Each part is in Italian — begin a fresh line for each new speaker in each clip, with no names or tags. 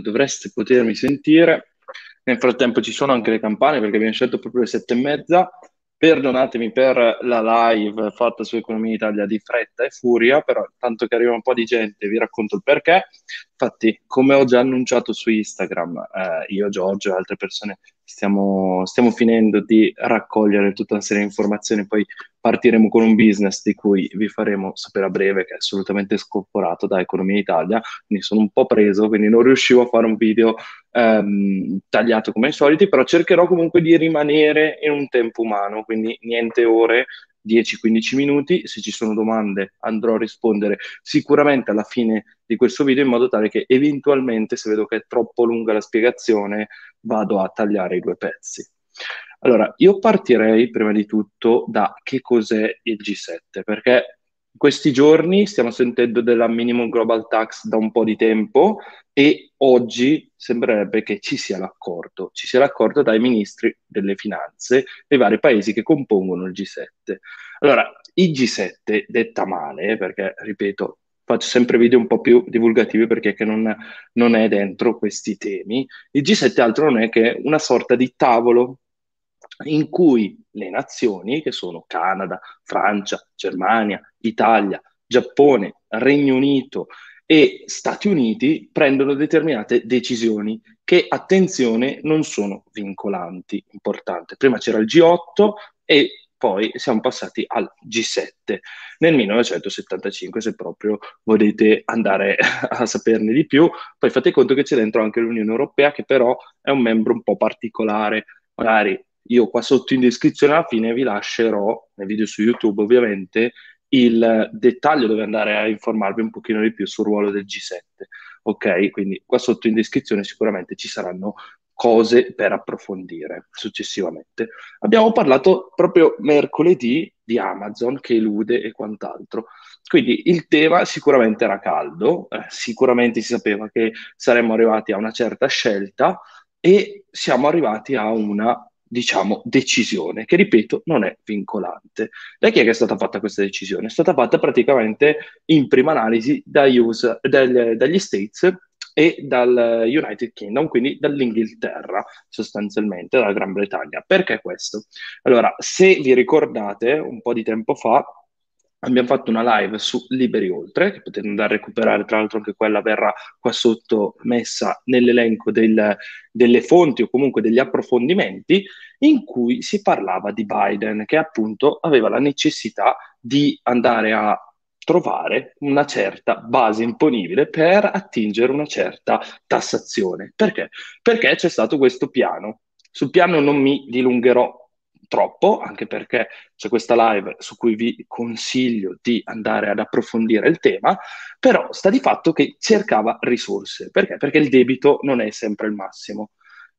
dovreste potermi sentire. Nel frattempo ci sono anche le campane perché abbiamo scelto proprio le sette e mezza. Perdonatemi per la live fatta su Economia Italia di fretta e furia, però tanto che arriva un po' di gente vi racconto il perché. Infatti, come ho già annunciato su Instagram, eh, io, Giorgio e altre persone stiamo, stiamo finendo di raccogliere tutta una serie di informazioni, poi partiremo con un business di cui vi faremo sapere a breve, che è assolutamente scorporato da Economia Italia, quindi sono un po' preso, quindi non riuscivo a fare un video ehm, tagliato come ai soliti, però cercherò comunque di rimanere in un tempo umano, quindi niente ore, 10-15 minuti, se ci sono domande andrò a rispondere sicuramente alla fine di questo video in modo tale che eventualmente se vedo che è troppo lunga la spiegazione vado a tagliare i due pezzi. Allora, io partirei prima di tutto da che cos'è il G7, perché in questi giorni stiamo sentendo della minimum global tax da un po' di tempo e oggi sembrerebbe che ci sia l'accordo, ci sia l'accordo dai ministri delle finanze dei vari paesi che compongono il G7. Allora, il G7 detta male, perché ripeto, faccio sempre video un po' più divulgativi perché non, non è dentro questi temi, il G7 altro non è che una sorta di tavolo in cui le nazioni, che sono Canada, Francia, Germania, Italia, Giappone, Regno Unito e Stati Uniti, prendono determinate decisioni che, attenzione, non sono vincolanti. Importante. Prima c'era il G8 e poi siamo passati al G7 nel 1975, se proprio volete andare a saperne di più. Poi fate conto che c'è dentro anche l'Unione Europea, che però è un membro un po' particolare. Magari io qua sotto in descrizione alla fine vi lascerò, nel video su YouTube ovviamente, il dettaglio dove andare a informarvi un pochino di più sul ruolo del G7. Ok, quindi qua sotto in descrizione sicuramente ci saranno cose per approfondire successivamente. Abbiamo parlato proprio mercoledì di Amazon che elude e quant'altro. Quindi il tema sicuramente era caldo, eh, sicuramente si sapeva che saremmo arrivati a una certa scelta e siamo arrivati a una diciamo, decisione, che ripeto non è vincolante. Da chi è che è stata fatta questa decisione? È stata fatta praticamente in prima analisi US, del, dagli States e dal United Kingdom, quindi dall'Inghilterra sostanzialmente, dalla Gran Bretagna. Perché questo? Allora, se vi ricordate, un po' di tempo fa abbiamo fatto una live su Liberi Oltre, che potete andare a recuperare, tra l'altro anche quella verrà qua sotto messa nell'elenco del, delle fonti o comunque degli approfondimenti, in cui si parlava di Biden, che appunto aveva la necessità di andare a trovare una certa base imponibile per attingere una certa tassazione. Perché? Perché c'è stato questo piano. Sul piano non mi dilungherò troppo, anche perché c'è questa live su cui vi consiglio di andare ad approfondire il tema, però sta di fatto che cercava risorse. Perché? Perché il debito non è sempre il massimo.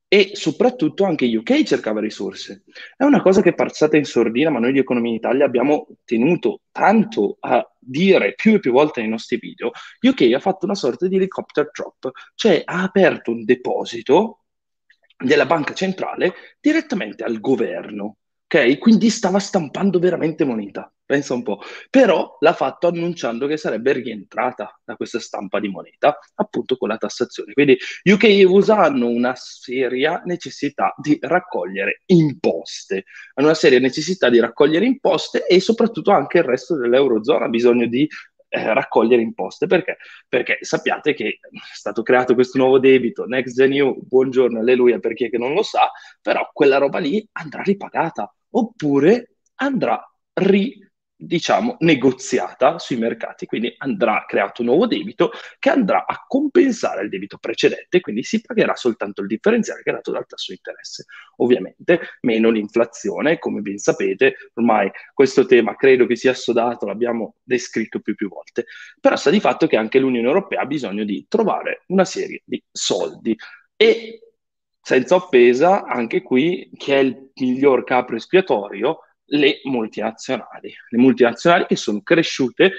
E soprattutto anche UK cercava risorse. È una cosa che è passata in sordina, ma noi di Economia in Italia abbiamo tenuto tanto a dire più e più volte nei nostri video. UK ha fatto una sorta di helicopter drop, cioè ha aperto un deposito della banca centrale direttamente al governo. Ok? Quindi stava stampando veramente moneta, pensa un po'. Però l'ha fatto annunciando che sarebbe rientrata da questa stampa di moneta, appunto con la tassazione. Quindi UK e USA hanno una seria necessità di raccogliere imposte, hanno una seria necessità di raccogliere imposte e soprattutto anche il resto dell'Eurozona ha bisogno di eh, raccogliere imposte. Perché? Perché sappiate che è stato creato questo nuovo debito, Next Gen EU, buongiorno, alleluia per chi è che non lo sa, però quella roba lì andrà ripagata oppure andrà ri diciamo, negoziata sui mercati, quindi andrà creato un nuovo debito che andrà a compensare il debito precedente, quindi si pagherà soltanto il differenziale che è dato dal tasso di interesse. Ovviamente meno l'inflazione, come ben sapete, ormai questo tema credo che sia assodato, l'abbiamo descritto più più volte, però sta di fatto che anche l'Unione Europea ha bisogno di trovare una serie di soldi e senza offesa, anche qui, chi è il miglior capro espiatorio? le multinazionali, le multinazionali che sono cresciute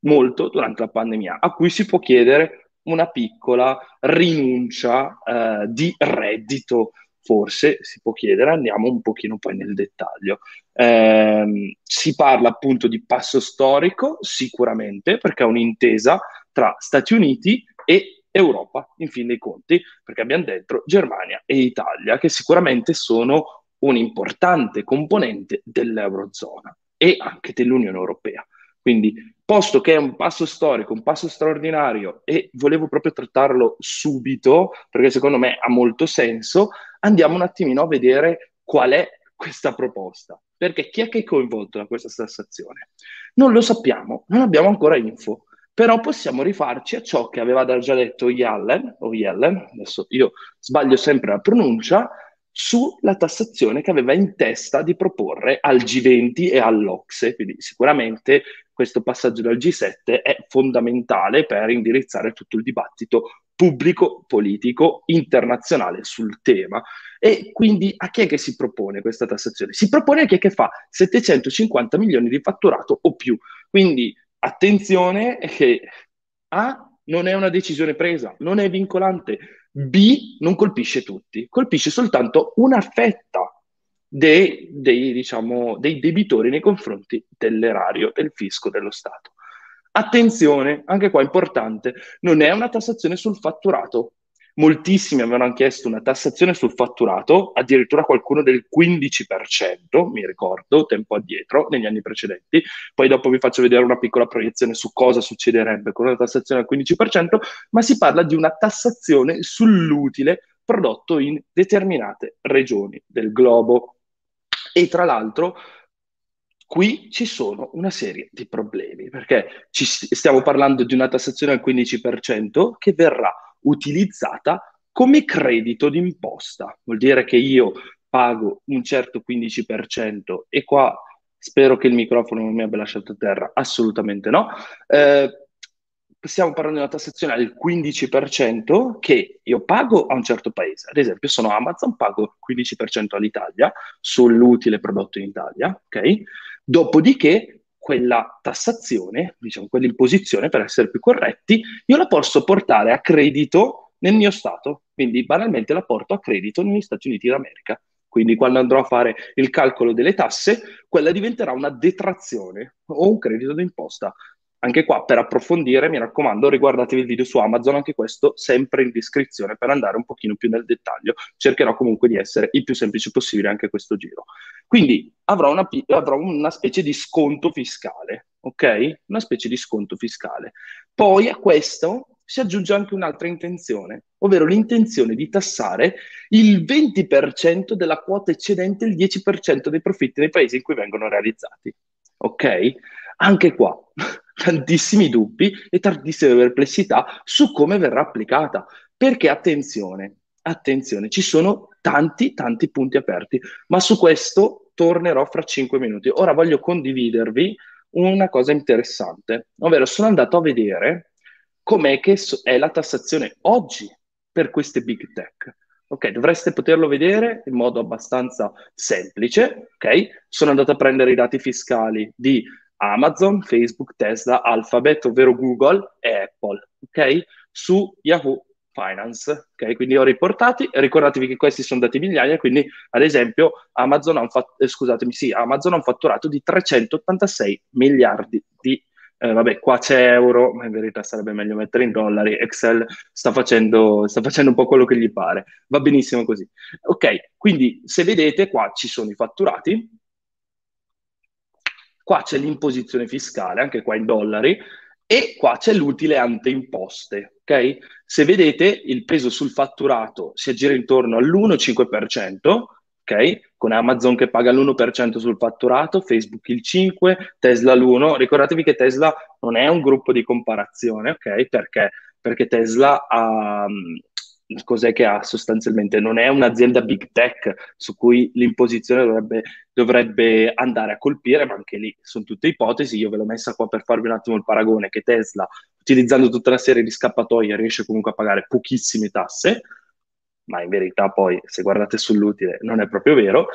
molto durante la pandemia, a cui si può chiedere una piccola rinuncia eh, di reddito, forse si può chiedere, andiamo un pochino poi nel dettaglio. Eh, si parla appunto di passo storico, sicuramente, perché è un'intesa tra Stati Uniti e Europa, in fin dei conti, perché abbiamo dentro Germania e Italia, che sicuramente sono un importante componente dell'Eurozona e anche dell'Unione Europea. Quindi, posto che è un passo storico, un passo straordinario e volevo proprio trattarlo subito, perché secondo me ha molto senso, andiamo un attimino a vedere qual è questa proposta. Perché chi è che è coinvolto da questa tassazione? Non lo sappiamo, non abbiamo ancora info, però possiamo rifarci a ciò che aveva già detto Yellen, o Yellen, adesso io sbaglio sempre la pronuncia, sulla tassazione che aveva in testa di proporre al G20 e all'Ocse. Quindi sicuramente questo passaggio dal G7 è fondamentale per indirizzare tutto il dibattito pubblico, politico, internazionale sul tema. E quindi a chi è che si propone questa tassazione? Si propone a chi è che fa 750 milioni di fatturato o più. Quindi attenzione che A non è una decisione presa, non è vincolante, B non colpisce tutti, colpisce soltanto una fetta dei, dei, diciamo, dei debitori nei confronti dell'erario, del fisco dello Stato. Attenzione, anche qua importante, non è una tassazione sul fatturato, Moltissimi avevano chiesto una tassazione sul fatturato, addirittura qualcuno del 15%, mi ricordo, tempo addietro, negli anni precedenti. Poi dopo vi faccio vedere una piccola proiezione su cosa succederebbe con una tassazione al 15%, ma si parla di una tassazione sull'utile prodotto in determinate regioni del globo. E tra l'altro qui ci sono una serie di problemi, perché stiamo parlando di una tassazione al 15% che verrà utilizzata come credito d'imposta. Vuol dire che io pago un certo 15% e qua spero che il microfono non mi abbia lasciato a terra, assolutamente no. Eh, stiamo parlando di una tassazione al 15% che io pago a un certo paese. Ad esempio, sono Amazon, pago il 15% all'Italia sull'utile prodotto in Italia, ok? Dopodiché quella tassazione, diciamo quell'imposizione per essere più corretti, io la posso portare a credito nel mio Stato, quindi banalmente la porto a credito negli Stati Uniti d'America. Quindi quando andrò a fare il calcolo delle tasse, quella diventerà una detrazione o un credito d'imposta anche qua per approfondire, mi raccomando, riguardatevi il video su Amazon, anche questo sempre in descrizione per andare un pochino più nel dettaglio. Cercherò comunque di essere il più semplice possibile anche questo giro. Quindi avrò una, avrò una specie di sconto fiscale, ok? Una specie di sconto fiscale. Poi a questo si aggiunge anche un'altra intenzione, ovvero l'intenzione di tassare il 20% della quota eccedente il 10% dei profitti nei paesi in cui vengono realizzati. Ok? Anche qua tantissimi dubbi e tantissime perplessità su come verrà applicata. Perché attenzione, attenzione, ci sono tanti, tanti punti aperti, ma su questo tornerò fra cinque minuti. Ora voglio condividervi una cosa interessante, ovvero sono andato a vedere com'è che è la tassazione oggi per queste big tech. Ok, dovreste poterlo vedere in modo abbastanza semplice. Ok, sono andato a prendere i dati fiscali di Amazon, Facebook, Tesla, Alphabet, ovvero Google e Apple, ok? Su Yahoo Finance, ok? Quindi ho riportati, ricordatevi che questi sono dati migliaia, quindi ad esempio Amazon ha un, fat- eh, sì, Amazon ha un fatturato di 386 miliardi di eh, vabbè, qua c'è euro, ma in verità sarebbe meglio mettere in dollari. Excel sta facendo, sta facendo un po' quello che gli pare. Va benissimo così. Ok, quindi se vedete qua ci sono i fatturati, qua c'è l'imposizione fiscale, anche qua in dollari, e qua c'è l'utile ante imposte, ok? Se vedete il peso sul fatturato si aggira intorno all'1,5%, ok? Con Amazon che paga l'1% sul fatturato, Facebook il 5%, Tesla l'1%. Ricordatevi che Tesla non è un gruppo di comparazione, ok? Perché? Perché Tesla ha, cos'è che ha sostanzialmente? Non è un'azienda big tech su cui l'imposizione dovrebbe, dovrebbe, andare a colpire, ma anche lì sono tutte ipotesi. Io ve l'ho messa qua per farvi un attimo il paragone che Tesla, utilizzando tutta una serie di scappatoie, riesce comunque a pagare pochissime tasse, ma in verità poi, se guardate sull'utile, non è proprio vero.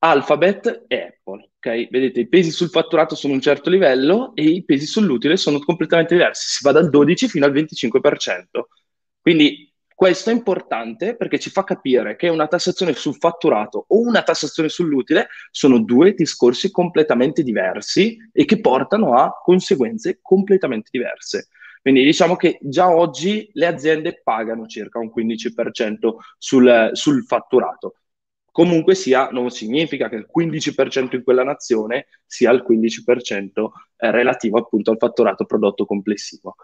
Alphabet e Apple, ok? Vedete, i pesi sul fatturato sono un certo livello e i pesi sull'utile sono completamente diversi, si va dal 12 fino al 25%. Quindi questo è importante perché ci fa capire che una tassazione sul fatturato o una tassazione sull'utile sono due discorsi completamente diversi e che portano a conseguenze completamente diverse. Quindi diciamo che già oggi le aziende pagano circa un 15% sul, sul fatturato. Comunque sia, non significa che il 15% in quella nazione sia il 15% eh, relativo appunto al fatturato prodotto complessivo.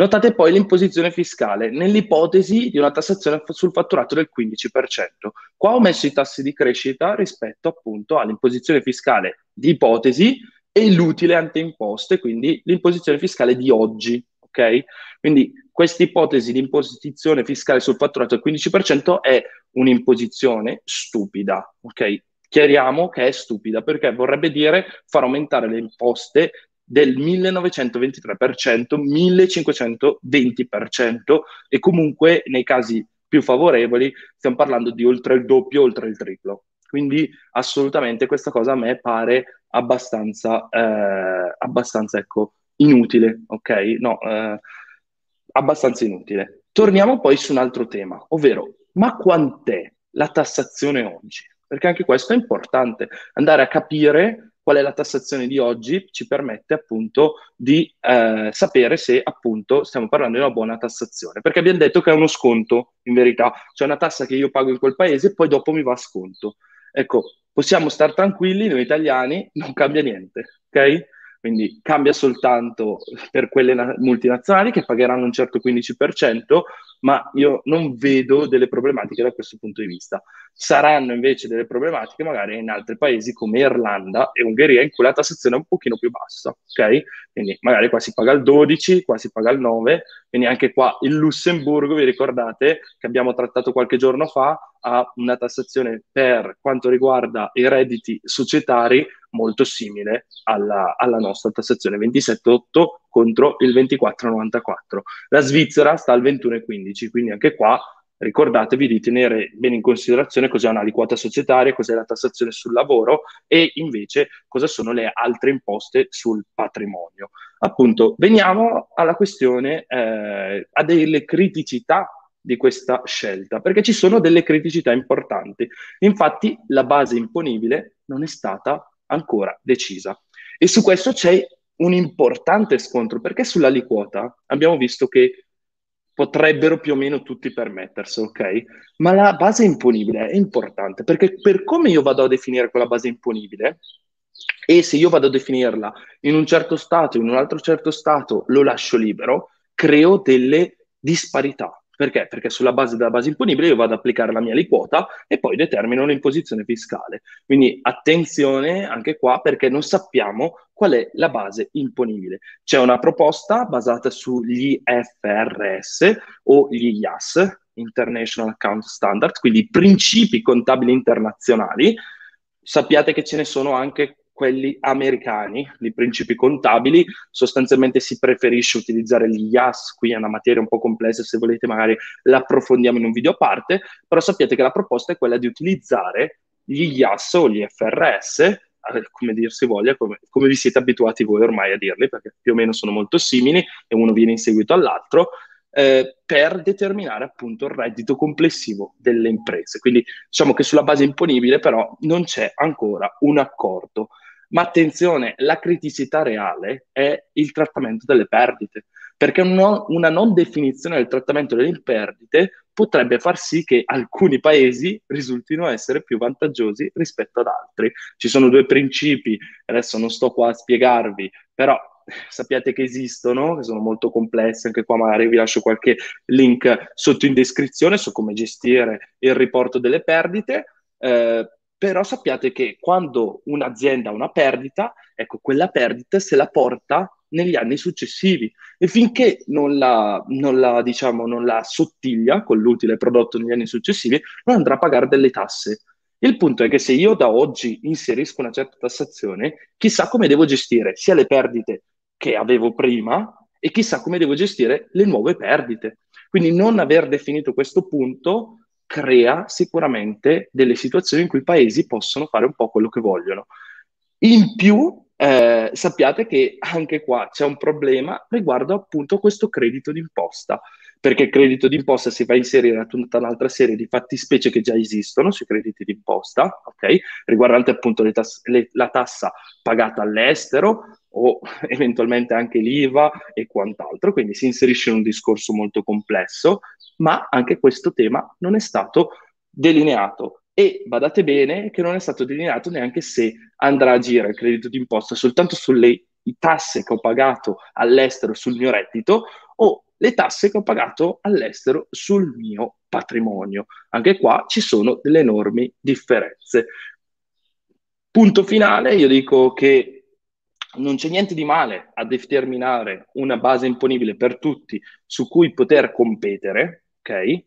Notate poi l'imposizione fiscale nell'ipotesi di una tassazione sul fatturato del 15%. Qua ho messo i tassi di crescita rispetto appunto all'imposizione fiscale di ipotesi e l'utile anteimposte, quindi l'imposizione fiscale di oggi. Ok? Quindi questa ipotesi di imposizione fiscale sul fatturato del 15% è un'imposizione stupida. Ok? Chiariamo che è stupida perché vorrebbe dire far aumentare le imposte del 1923%, 1520% e comunque nei casi più favorevoli stiamo parlando di oltre il doppio, oltre il triplo. Quindi assolutamente questa cosa a me pare abbastanza, eh, abbastanza ecco, inutile, ok? No, eh, abbastanza inutile. Torniamo poi su un altro tema, ovvero, ma quant'è la tassazione oggi? Perché anche questo è importante, andare a capire qual è la tassazione di oggi ci permette appunto di eh, sapere se appunto stiamo parlando di una buona tassazione, perché abbiamo detto che è uno sconto in verità, cioè una tassa che io pago in quel paese e poi dopo mi va a sconto. Ecco, possiamo stare tranquilli, noi italiani non cambia niente, ok? Quindi cambia soltanto per quelle na- multinazionali che pagheranno un certo 15%, ma io non vedo delle problematiche da questo punto di vista. Saranno invece delle problematiche magari in altri paesi come Irlanda e Ungheria in cui la tassazione è un pochino più bassa, ok? Quindi magari qua si paga il 12, qua si paga il 9, quindi anche qua il Lussemburgo, vi ricordate che abbiamo trattato qualche giorno fa, ha una tassazione per quanto riguarda i redditi societari molto simile alla, alla nostra tassazione 27,8 contro il 24,94. La Svizzera sta al 21,15, quindi anche qua ricordatevi di tenere bene in considerazione cos'è un'aliquota societaria, cos'è la tassazione sul lavoro e invece cosa sono le altre imposte sul patrimonio. Appunto, veniamo alla questione, eh, a delle criticità di questa scelta, perché ci sono delle criticità importanti. Infatti la base imponibile non è stata ancora decisa. E su questo c'è un importante scontro, perché sull'aliquota abbiamo visto che potrebbero più o meno tutti permetterselo, ok? Ma la base imponibile è importante, perché per come io vado a definire quella base imponibile, e se io vado a definirla in un certo stato, in un altro certo stato, lo lascio libero, creo delle disparità. Perché? Perché sulla base della base imponibile io vado ad applicare la mia aliquota e poi determino l'imposizione fiscale. Quindi attenzione anche qua perché non sappiamo qual è la base imponibile. C'è una proposta basata sugli FRS o gli IAS, International Account Standard, quindi principi contabili internazionali. Sappiate che ce ne sono anche quelli americani, di principi contabili, sostanzialmente si preferisce utilizzare gli IAS, qui è una materia un po' complessa, se volete magari l'approfondiamo in un video a parte, però sappiate che la proposta è quella di utilizzare gli IAS o gli FRS, eh, come dir si voglia, come, come vi siete abituati voi ormai a dirli, perché più o meno sono molto simili e uno viene in seguito all'altro, eh, per determinare appunto il reddito complessivo delle imprese. Quindi diciamo che sulla base imponibile però non c'è ancora un accordo. Ma attenzione, la criticità reale è il trattamento delle perdite, perché una, una non definizione del trattamento delle perdite potrebbe far sì che alcuni paesi risultino essere più vantaggiosi rispetto ad altri. Ci sono due principi, adesso non sto qua a spiegarvi, però sappiate che esistono, che sono molto complessi, anche qua magari vi lascio qualche link sotto in descrizione su come gestire il riporto delle perdite. Eh, però sappiate che quando un'azienda ha una perdita, ecco, quella perdita se la porta negli anni successivi e finché non la, non la, diciamo, non la sottiglia con l'utile prodotto negli anni successivi, non andrà a pagare delle tasse. Il punto è che se io da oggi inserisco una certa tassazione, chissà come devo gestire sia le perdite che avevo prima e chissà come devo gestire le nuove perdite. Quindi non aver definito questo punto crea sicuramente delle situazioni in cui i paesi possono fare un po' quello che vogliono. In più, eh, sappiate che anche qua c'è un problema riguardo appunto questo credito d'imposta, perché il credito d'imposta si va a inserire a tutta un'altra serie di fattispecie che già esistono sui crediti d'imposta, ok? Riguardante appunto le tass- le, la tassa pagata all'estero, o eventualmente anche l'IVA e quant'altro, quindi si inserisce in un discorso molto complesso, ma anche questo tema non è stato delineato e badate bene che non è stato delineato neanche se andrà a agire il credito d'imposta soltanto sulle tasse che ho pagato all'estero sul mio reddito o le tasse che ho pagato all'estero sul mio patrimonio. Anche qua ci sono delle enormi differenze. Punto finale, io dico che non c'è niente di male a determinare una base imponibile per tutti su cui poter competere, ok?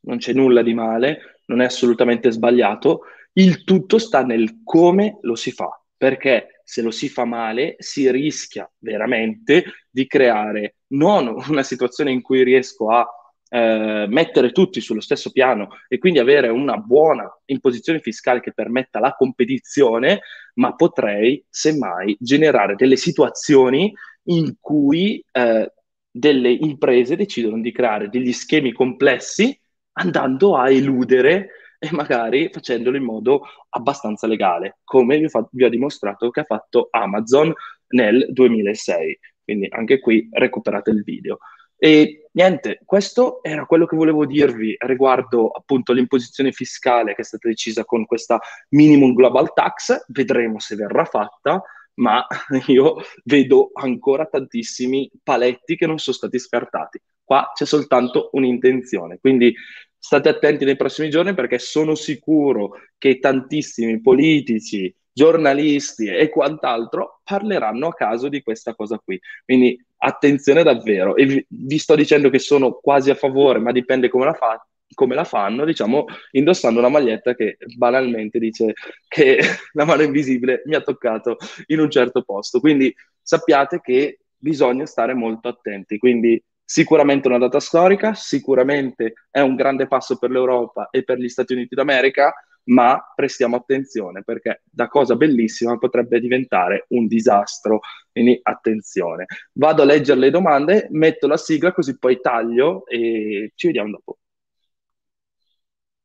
Non c'è nulla di male, non è assolutamente sbagliato. Il tutto sta nel come lo si fa, perché se lo si fa male si rischia veramente di creare non una situazione in cui riesco a eh, mettere tutti sullo stesso piano e quindi avere una buona imposizione fiscale che permetta la competizione, ma potrei semmai generare delle situazioni in cui eh, delle imprese decidono di creare degli schemi complessi andando a eludere e magari facendolo in modo abbastanza legale, come vi, fa- vi ho dimostrato che ha fatto Amazon nel 2006. Quindi anche qui recuperate il video. E niente, questo era quello che volevo dirvi riguardo appunto l'imposizione fiscale che è stata decisa con questa minimum global tax. Vedremo se verrà fatta, ma io vedo ancora tantissimi paletti che non sono stati scartati. Qua c'è soltanto un'intenzione, quindi state attenti nei prossimi giorni perché sono sicuro che tantissimi politici, giornalisti e quant'altro parleranno a caso di questa cosa qui. Quindi attenzione davvero. E vi, vi sto dicendo che sono quasi a favore, ma dipende come la, fa, come la fanno, diciamo, indossando una maglietta che banalmente dice che la mano invisibile mi ha toccato in un certo posto. Quindi sappiate che bisogna stare molto attenti. Quindi sicuramente una data storica, sicuramente è un grande passo per l'Europa e per gli Stati Uniti d'America, ma prestiamo attenzione perché da cosa bellissima potrebbe diventare un disastro. Quindi attenzione. Vado a leggere le domande, metto la sigla così poi taglio e ci vediamo dopo.